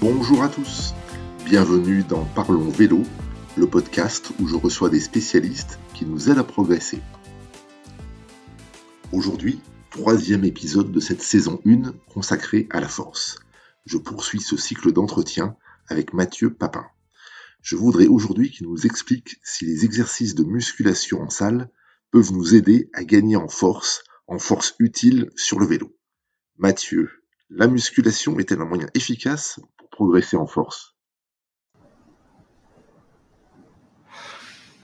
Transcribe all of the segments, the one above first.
Bonjour à tous, bienvenue dans Parlons Vélo, le podcast où je reçois des spécialistes qui nous aident à progresser. Aujourd'hui, troisième épisode de cette saison 1 consacrée à la force. Je poursuis ce cycle d'entretien avec Mathieu Papin. Je voudrais aujourd'hui qu'il nous explique si les exercices de musculation en salle peuvent nous aider à gagner en force, en force utile sur le vélo. Mathieu, la musculation est-elle un moyen efficace progresser en force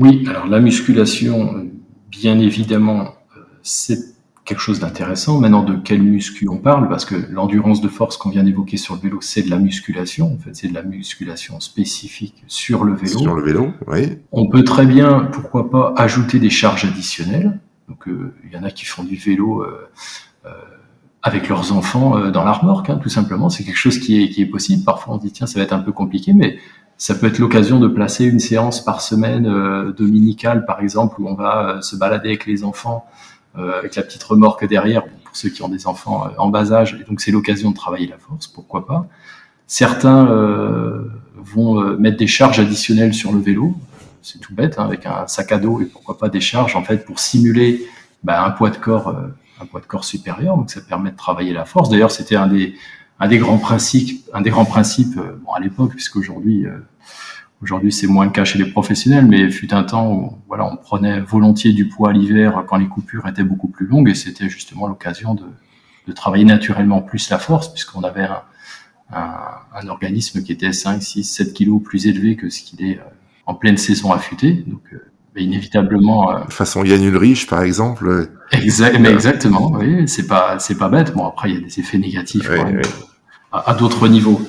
Oui, alors la musculation, bien évidemment, euh, c'est quelque chose d'intéressant. Maintenant, de quel muscu on parle? Parce que l'endurance de force qu'on vient d'évoquer sur le vélo, c'est de la musculation. En fait, c'est de la musculation spécifique sur le vélo. Sur le vélo, oui. On peut très bien, pourquoi pas, ajouter des charges additionnelles. Donc, euh, il y en a qui font du vélo euh, euh, avec leurs enfants euh, dans la remorque, hein, tout simplement. C'est quelque chose qui est, qui est possible. Parfois, on dit, tiens, ça va être un peu compliqué, mais ça peut être l'occasion de placer une séance par semaine euh, dominicale, par exemple, où on va se balader avec les enfants euh, avec la petite remorque derrière pour ceux qui ont des enfants euh, en bas âge. Et donc c'est l'occasion de travailler la force, pourquoi pas. Certains euh, vont mettre des charges additionnelles sur le vélo, c'est tout bête, hein, avec un sac à dos et pourquoi pas des charges en fait pour simuler bah, un poids de corps, poids de corps supérieur. Donc ça permet de travailler la force. D'ailleurs, c'était un des un des grands principes, un des grands principes bon, à l'époque, puisqu'aujourd'hui Aujourd'hui, c'est moins le cas chez les professionnels, mais fut un temps où voilà, on prenait volontiers du poids l'hiver quand les coupures étaient beaucoup plus longues, et c'était justement l'occasion de, de, travailler naturellement plus la force, puisqu'on avait un, un, un, organisme qui était 5, 6, 7 kilos plus élevé que ce qu'il est euh, en pleine saison affûtée. Donc, euh, inévitablement. Euh, façon Yann Ulrich, par exemple. Exact, mais exactement. Oui, c'est pas, c'est pas bête. Bon, après, il y a des effets négatifs à, à d'autres niveaux.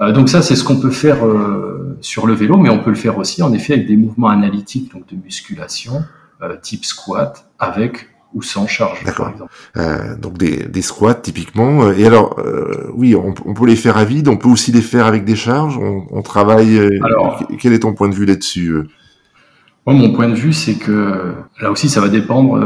Euh, donc ça, c'est ce qu'on peut faire euh, sur le vélo, mais on peut le faire aussi en effet avec des mouvements analytiques, donc de musculation, euh, type squat, avec ou sans charge. D'accord. Euh, donc des, des, squats typiquement. Et alors, euh, oui, on, on, peut les faire à vide, on peut aussi les faire avec des charges. On, on travaille. Alors, quel est ton point de vue là-dessus Moi, mon point de vue, c'est que là aussi, ça va dépendre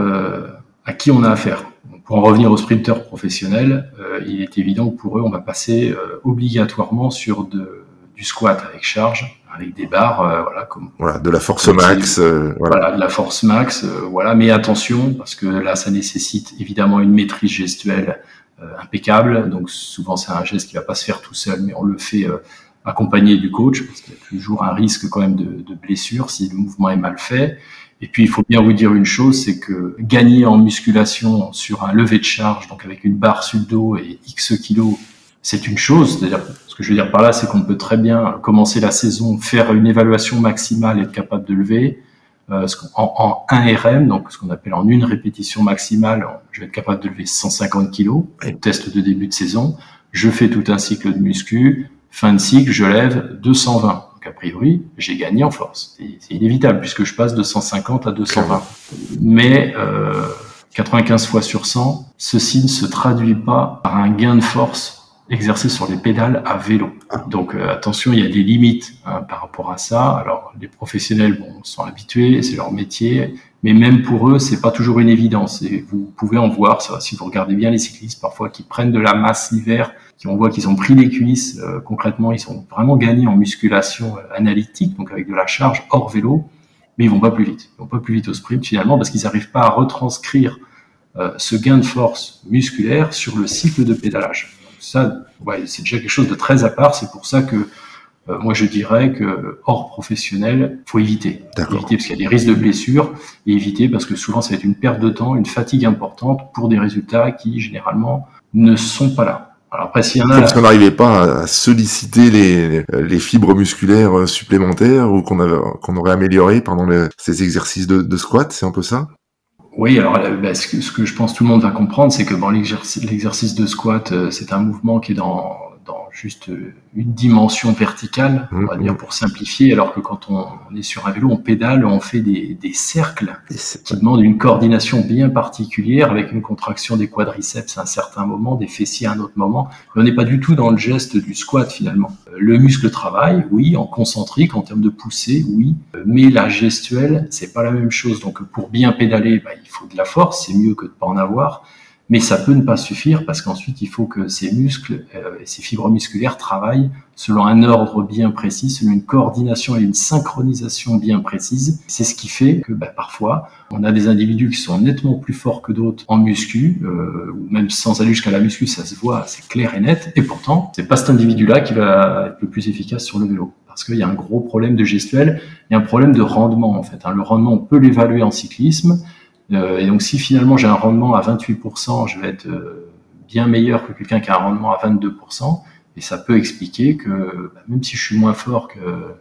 à qui on a affaire. Pour en revenir aux sprinteurs professionnels, euh, il est évident que pour eux, on va passer euh, obligatoirement sur de, du squat avec charge, avec des barres, euh, voilà, comme voilà, de la force max, voilà. voilà. de la force max, voilà. Mais attention, parce que là, ça nécessite évidemment une maîtrise gestuelle impeccable. Donc souvent, c'est un geste qui va pas se faire tout seul, mais on le fait accompagné du coach, parce qu'il y a toujours un risque quand même de, de blessure si le mouvement est mal fait. Et puis, il faut bien vous dire une chose, c'est que gagner en musculation sur un lever de charge, donc avec une barre sur le dos et X kilos, c'est une chose. C'est-à-dire, ce que je veux dire par là, c'est qu'on peut très bien commencer la saison, faire une évaluation maximale et être capable de lever. Euh, en, en 1 RM, donc ce qu'on appelle en une répétition maximale, je vais être capable de lever 150 kilos, test de début de saison. Je fais tout un cycle de muscu. Fin de cycle, je lève 220 a priori, j'ai gagné en force. C'est inévitable puisque je passe de 150 à 220. Mais euh, 95 fois sur 100, ceci ne se traduit pas par un gain de force exercé sur les pédales à vélo. Donc euh, attention, il y a des limites hein, par rapport à ça. Alors les professionnels bon, sont habitués, c'est leur métier, mais même pour eux, c'est pas toujours une évidence. Et vous pouvez en voir, ça, si vous regardez bien les cyclistes parfois qui prennent de la masse l'hiver, qui on voit qu'ils ont pris les cuisses. Euh, concrètement, ils sont vraiment gagnés en musculation euh, analytique, donc avec de la charge hors vélo, mais ils vont pas plus vite. Ils vont pas plus vite au sprint finalement parce qu'ils n'arrivent pas à retranscrire euh, ce gain de force musculaire sur le cycle de pédalage. Donc ça, ouais, c'est déjà quelque chose de très à part. C'est pour ça que moi je dirais que hors professionnel, faut éviter. Éviter parce qu'il y a des risques de blessures et éviter parce que souvent ça va être une perte de temps, une fatigue importante pour des résultats qui généralement ne sont pas là. Alors après, s'il y en a... Parce qu'on n'arrivait pas à solliciter les, les fibres musculaires supplémentaires ou qu'on qu'on aurait amélioré pendant ces exercices de, de squat, c'est un peu ça? Oui, alors bah, ce, que, ce, que, je pense tout le monde va comprendre, c'est que bon, l'exercice de squat, euh, c'est un mouvement qui est dans dans juste une dimension verticale, on va mmh, dire mmh. pour simplifier, alors que quand on, est sur un vélo, on pédale, on fait des, des cercles qui demandent une coordination bien particulière avec une contraction des quadriceps à un certain moment, des fessiers à un autre moment. on n'est pas du tout dans le geste du squat finalement. Le muscle travaille, oui, en concentrique, en termes de poussée, oui, mais la gestuelle, c'est pas la même chose. Donc pour bien pédaler, bah, il faut de la force, c'est mieux que de pas en avoir. Mais ça peut ne pas suffire parce qu'ensuite il faut que ces muscles euh, et ces fibres musculaires travaillent selon un ordre bien précis, selon une coordination et une synchronisation bien précise. C'est ce qui fait que bah, parfois on a des individus qui sont nettement plus forts que d'autres en muscu, euh, ou même sans aller jusqu'à la muscu, ça se voit, c'est clair et net. Et pourtant, c'est pas cet individu-là qui va être le plus efficace sur le vélo parce qu'il y a un gros problème de gestuelle, il y a un problème de rendement en fait. Hein. Le rendement, on peut l'évaluer en cyclisme, euh, et donc si finalement j'ai un rendement à 28%, je vais être euh, bien meilleur que quelqu'un qui a un rendement à 22%. Et ça peut expliquer que bah, même si je suis moins fort que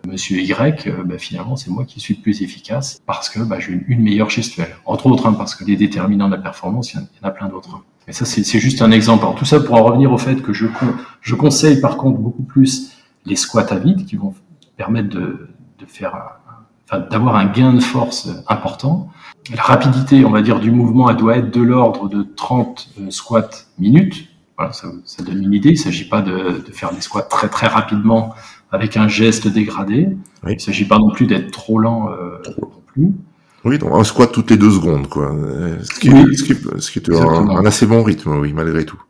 Monsieur Y, euh, bah, finalement c'est moi qui suis le plus efficace parce que bah, j'ai une, meilleure gestuelle. Entre autres, hein, parce que les déterminants de la performance, il y en a plein d'autres. Et ça c'est juste un exemple. Alors tout ça pour en revenir au fait que je, je conseille par contre beaucoup plus les squats à vide qui vont permettre de, de faire, enfin, d'avoir un gain de force important la rapidité, on va dire, du mouvement, elle doit être de l'ordre de 30 euh, squats minutes. Voilà, ça, ça donne une idée. Il ne s'agit pas de, de, faire des squats très très rapidement avec un geste dégradé. Il ne s'agit pas non plus d'être trop lent euh, non plus. Oui, donc un squat toutes les deux secondes, quoi. Ce qui, ce qui, ce qui est un, un, assez bon rythme, oui, malgré tout.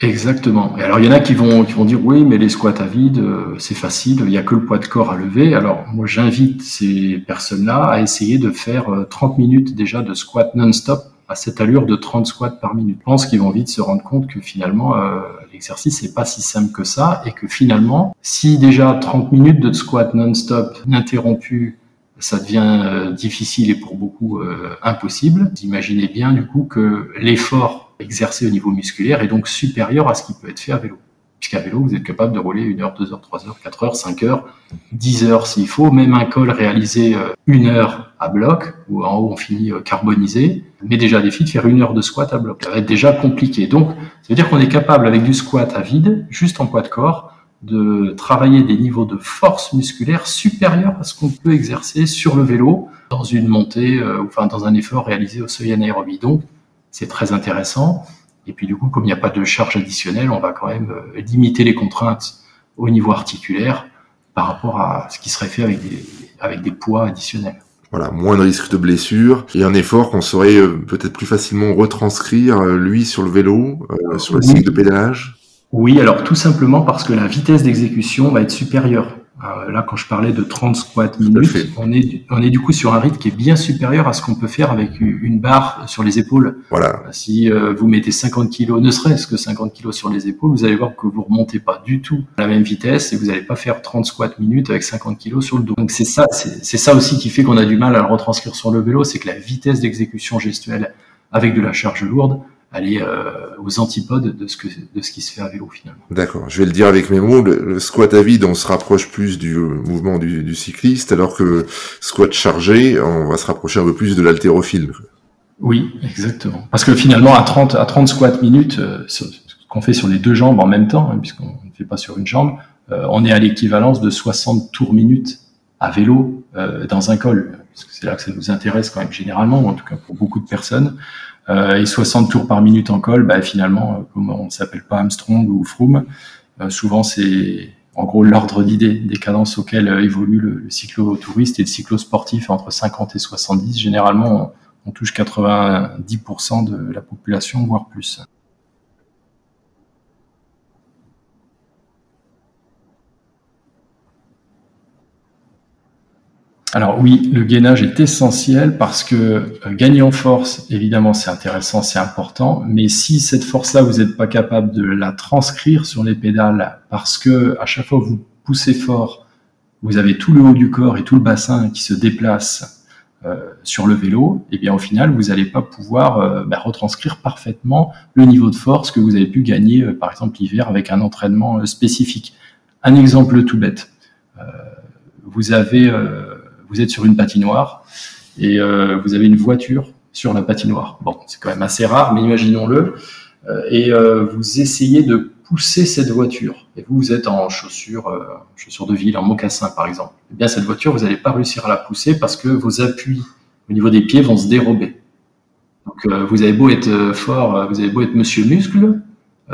Exactement. Et alors il y en a qui vont qui vont dire oui, mais les squats à vide, euh, c'est facile, il y a que le poids de corps à lever. Alors moi j'invite ces personnes-là à essayer de faire 30 euh, minutes déjà de squat non-stop à cette allure de 30 squats par minute. Je pense qu'ils vont vite se rendre compte que finalement euh, l'exercice n'est pas si simple que ça et que finalement si déjà 30 minutes de squat non-stop ininterrompu ça devient difficile et pour beaucoup impossible. Imaginez bien du coup que l'effort exercé au niveau musculaire est donc supérieur à ce qui peut être fait à vélo. Puisqu'à vélo, vous êtes capable de rouler 1 heure, 2 heures, 3 heures, 4 heures, 5 heures, 10 heures s'il faut, même un col réalisé euh, une heure à bloc, ou en haut on finit euh, carbonisé, mais déjà filles de faire une heure de squat à bloc. Ça va être déjà compliqué. Donc, ça veut dire qu'on est capable avec du squat à vide, juste en poids de corps, de travailler des niveaux de force musculaire supérieurs à ce qu'on peut exercer sur le vélo dans une montée, euh, enfin dans un effort réalisé au seuil anaérobie. Donc, c'est très intéressant. Et puis du coup, comme il n'y a pas de charge additionnelle, on va quand même euh, limiter les contraintes au niveau articulaire par rapport à ce qui serait fait avec des, avec des poids additionnels. Voilà, moins de risque de blessure et un effort qu'on saurait euh, peut-être plus facilement retranscrire, euh, lui, sur le vélo, sur le cycle de pédalage. Oui, alors tout simplement parce que la vitesse d'exécution va être supérieure. Là, quand je parlais de 30 squats minutes, on est, on est du coup sur un rythme qui est bien supérieur à ce qu'on peut faire avec une barre sur les épaules. Voilà. Euh, si euh, vous mettez 50 kilos, ne serait-ce que 50 kilos sur les épaules, vous allez voir que vous remontez pas du tout à la même vitesse et vous n'allez pas faire 30 squats minutes avec 50 kilos sur le dos. Donc c'est ça, c'est ça aussi qui fait qu'on a du mal à le retranscrire sur le vélo, c'est que la vitesse d'exécution gestuelle avec de la charge lourde, aller euh, aux antipodes de ce, que, de ce qui se fait à vélo finalement. D'accord, je vais le dire avec mes mots, le, squat à vide, on se rapproche plus du mouvement du, du, cycliste, alors que squat chargé, on va se rapprocher un peu plus de l'haltérophile. Oui, exactement. Parce que finalement, à 30, à 30 squats minutes, euh, ce qu'on fait sur les deux jambes en même temps, hein, puisqu'on ne fait pas sur une jambe, euh, on est à l'équivalence de 60 tours minutes à vélo euh, dans un col. Parce que c'est là que ça nous intéresse quand même généralement, ou en tout cas pour beaucoup de personnes. Euh, et 60 tours par minute en col, bah, finalement, euh, on ne s'appelle pas Armstrong ou Froome, euh, souvent c'est en gros l'ordre d'idée des cadences auxquelles évolue le, le cyclo-touriste et le cyclo-sportif entre 50 et 70. Généralement, on touche 90% de la population, voire plus. Alors oui, le gainage est essentiel parce que euh, gagner en force, évidemment, c'est intéressant, c'est important, mais si cette force-là, vous n'êtes pas capable de la transcrire sur les pédales parce que à chaque fois que vous poussez fort, vous avez tout le haut du corps et tout le bassin qui se déplace euh, sur le vélo, et eh bien au final, vous n'allez pas pouvoir euh, bah, retranscrire parfaitement le niveau de force que vous avez pu gagner, par exemple l'hiver, avec un entraînement spécifique. Un exemple tout bête. vous avez vous êtes sur une patinoire et euh, vous avez une voiture sur la patinoire. Bon, c'est quand même assez rare, mais imaginons-le. Euh, et euh, vous essayez de pousser cette voiture. Et vous, vous êtes en chaussures, chaussures de ville, en mocassin par exemple. Eh bien, cette voiture, vous n'allez pas réussir à la pousser parce que vos appuis au niveau des pieds vont se dérober. Donc, vous avez beau être fort, vous avez beau être monsieur muscle,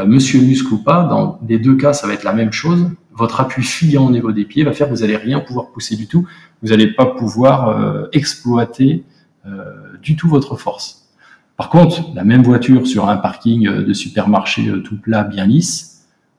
monsieur muscle ou pas, dans les deux cas, ça va être la même chose votre appui fuyant au niveau des pieds va faire que vous n'allez rien pouvoir pousser du tout. Vous n'allez pas pouvoir euh, exploiter euh, du tout votre force. Par contre, la même voiture sur un parking de supermarché tout plat, bien lisse,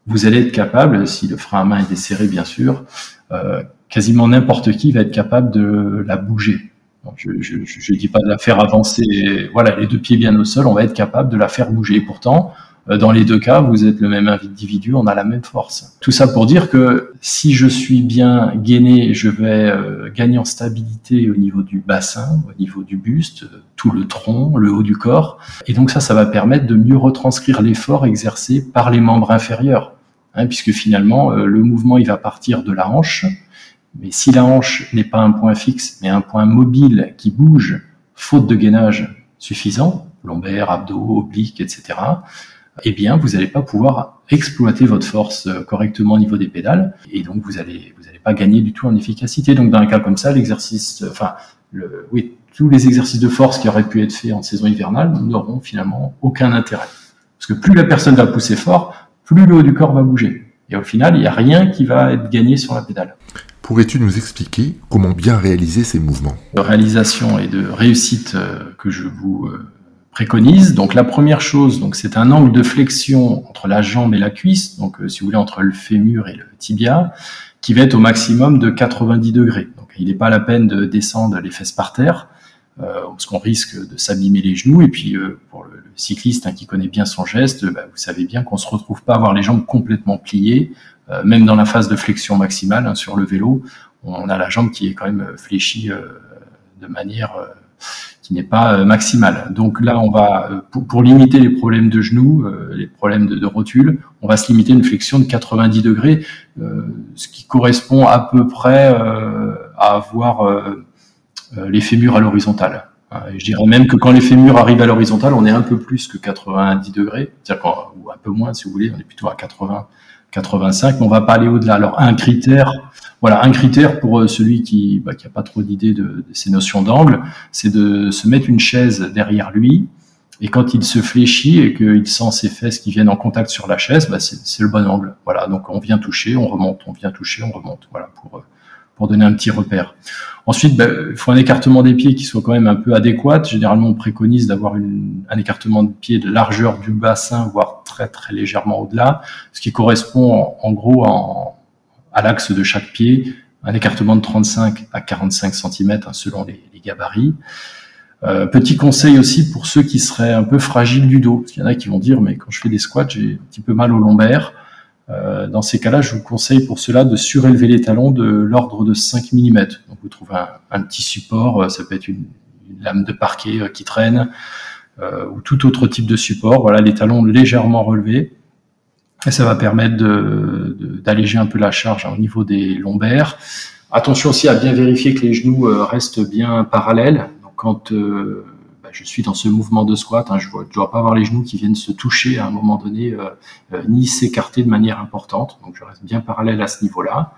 vous allez être capable, si le frein à main est desserré bien sûr, euh, quasiment n'importe qui va être capable de la bouger. je ne dis pas de la faire avancer, voilà, les deux pieds bien au sol, on va être capable de la faire bouger. pourtant, euh, dans les deux cas, vous êtes le même individu, on a la même force. Tout ça pour dire que si je suis bien gainé, je vais euh, gagner en stabilité au niveau du bassin, au niveau du buste, tout le tronc, le haut du corps. Et donc ça, ça va permettre de mieux retranscrire l'effort exercé par les membres inférieurs. Hein, puisque finalement, euh, le mouvement, il va partir de la hanche. Mais si la hanche n'est pas un point fixe, mais un point mobile qui bouge, faute de gainage suffisant, lombaire, abdos, obliques, etc., eh bien, vous n'allez pas pouvoir exploiter votre force euh, correctement au niveau des pédales, et donc vous allez vous allez pas gagner du tout en efficacité. Donc, dans un cas comme ça, l'exercice, euh, enfin, le, oui, tous les exercices de force qui auraient pu être faits en saison hivernale n'auront finalement aucun intérêt, parce que plus la personne va pousser fort, plus le haut du corps va bouger. Et au final, il n'y a rien qui va être gagné sur la pédale. Pourrais-tu nous expliquer comment bien réaliser ces mouvements? De réalisation et de réussite euh, que je vous préconise. Donc la première chose, donc c'est un angle de flexion entre la jambe et la cuisse, donc euh, si vous voulez entre le fémur et le tibia, qui va être au maximum de 90 degrés. Donc il n'est pas la peine de descendre les fesses par terre, euh, parce qu'on risque de s'abîmer les genoux. Et puis euh, pour le, cycliste hein, qui connaît bien son geste, bah, vous savez bien qu'on se retrouve pas à avoir les jambes complètement pliées, même dans la phase de flexion maximale hein, sur le vélo, on a la jambe qui est quand même fléchie de manière qui n'est pas euh, maximale. Donc là, on va, euh, pour, limiter les problèmes de genoux, euh, les problèmes de, rotule, on va se limiter à une flexion de 90 degrés, ce qui correspond à peu près à avoir les fémurs à l'horizontale. Je dirais même que quand les fémurs arrivent à l'horizontale, on est un peu plus que 90 degrés, ou un peu moins si vous voulez, on est plutôt à 80, 85, mais on va pas aller au-delà. Alors un critère voilà, un critère pour euh, celui qui n'a bah, pas trop d'idées de, ces notions d'angle, c'est de se mettre une chaise derrière lui, et quand il se fléchit et qu'il sent ses fesses qui viennent en contact sur la chaise, bah, c'est le bon angle. Voilà, donc on vient toucher, on remonte, on vient toucher, on remonte. Voilà, pour, euh, donner un petit repère. Ensuite, bah, il faut un écartement des pieds qui soit quand même un peu adéquat. Généralement, on préconise d'avoir un écartement de pied de largeur du bassin, voire très très légèrement au-delà, ce qui correspond en gros en, à l'axe de chaque pied, un écartement de 35 à 45 cm hein, selon les, gabarits. Euh, petit conseil aussi pour ceux qui seraient un peu fragiles du dos. Il y en a qui vont dire, mais quand je fais des squats, j'ai un petit peu mal au lombaire. Euh, dans ces cas-là, je vous conseille pour cela de surélever les talons de l'ordre de 5 mm. Donc vous trouvez un, petit support, euh, ça peut être une, lame de parquet qui traîne, ou tout autre type de support. Voilà, les talons légèrement relevés. Et ça va permettre d'alléger un peu la charge au niveau des lombaires. Attention aussi à bien vérifier que les genoux euh, restent bien parallèles. Donc quand euh, bah, je suis dans ce mouvement de squat, hein, je ne dois pas avoir les genoux qui viennent se toucher à un moment donné, euh, ni s'écarter de manière importante. Donc je reste bien parallèle à ce niveau-là.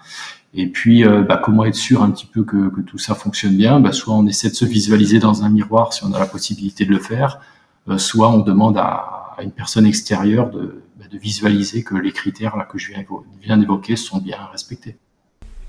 Et puis, bah, comment être sûr un petit peu que, que tout ça fonctionne bien? Bah, Soit on essaie de se visualiser dans un miroir si on a la possibilité de le faire, soit on demande à, à une personne extérieure de, de visualiser que les critères là, que je viens d'évoquer sont bien respectés.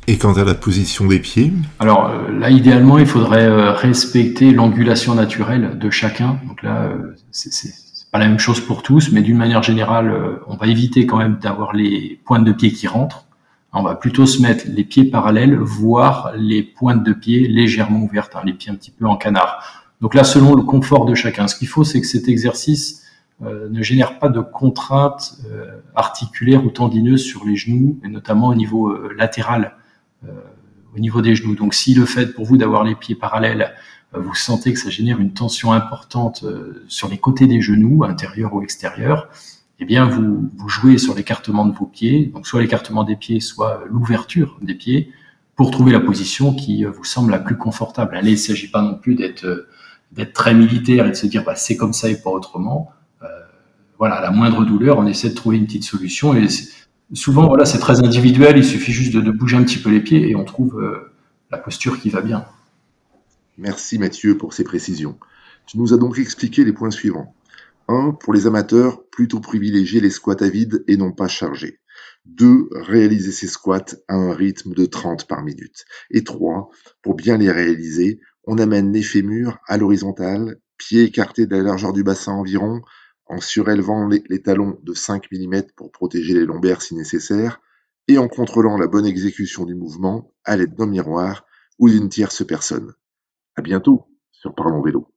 Et quant à la position des pieds? Alors euh, là, idéalement, il faudrait euh, respecter l'angulation naturelle de chacun. Donc là, euh, c'est pas la même chose pour tous, mais d'une manière générale, on va éviter quand même d'avoir les pointes de pied qui rentrent. On va plutôt se mettre les pieds parallèles, voire les pointes de pied légèrement ouvertes, hein, les pieds un petit peu en canard. Donc là, selon le confort de chacun, ce qu'il faut, c'est que cet exercice ne génère pas de contraintes euh, articulaires ou tendineuses sur les genoux, et notamment au niveau euh, latéral, au niveau des genoux. Donc si le fait pour vous d'avoir les pieds parallèles, vous sentez que ça génère une tension importante sur les côtés des genoux, intérieurs ou extérieurs, eh bien vous, jouez sur l'écartement de vos pieds, donc soit l'écartement des pieds, soit l'ouverture des pieds, pour trouver la position qui vous semble la plus confortable. Allez, il ne s'agit pas non plus d'être d'être très militaire et de se dire bah, c'est comme ça et pas autrement voilà, la moindre douleur, on essaie de trouver une petite solution. Et souvent, voilà, c'est très individuel. Il suffit juste de, bouger un petit peu les pieds et on trouve euh, la posture qui va bien. Merci Mathieu pour ces précisions. Tu nous as donc expliqué les points suivants. 1. Pour les amateurs, plutôt privilégier les squats à vide et non pas chargés. 2. Réaliser ces squats à un rythme de 30 par minute. Et 3. Pour bien les réaliser, on amène les fémurs à l'horizontale pieds écartés de la largeur du bassin environ, en surélevant les, talons de 5 mm pour protéger les lombaires si nécessaire, et en contrôlant la bonne exécution du mouvement à l'aide d'un miroir ou d'une tierce personne. À bientôt sur Parlons Vélo.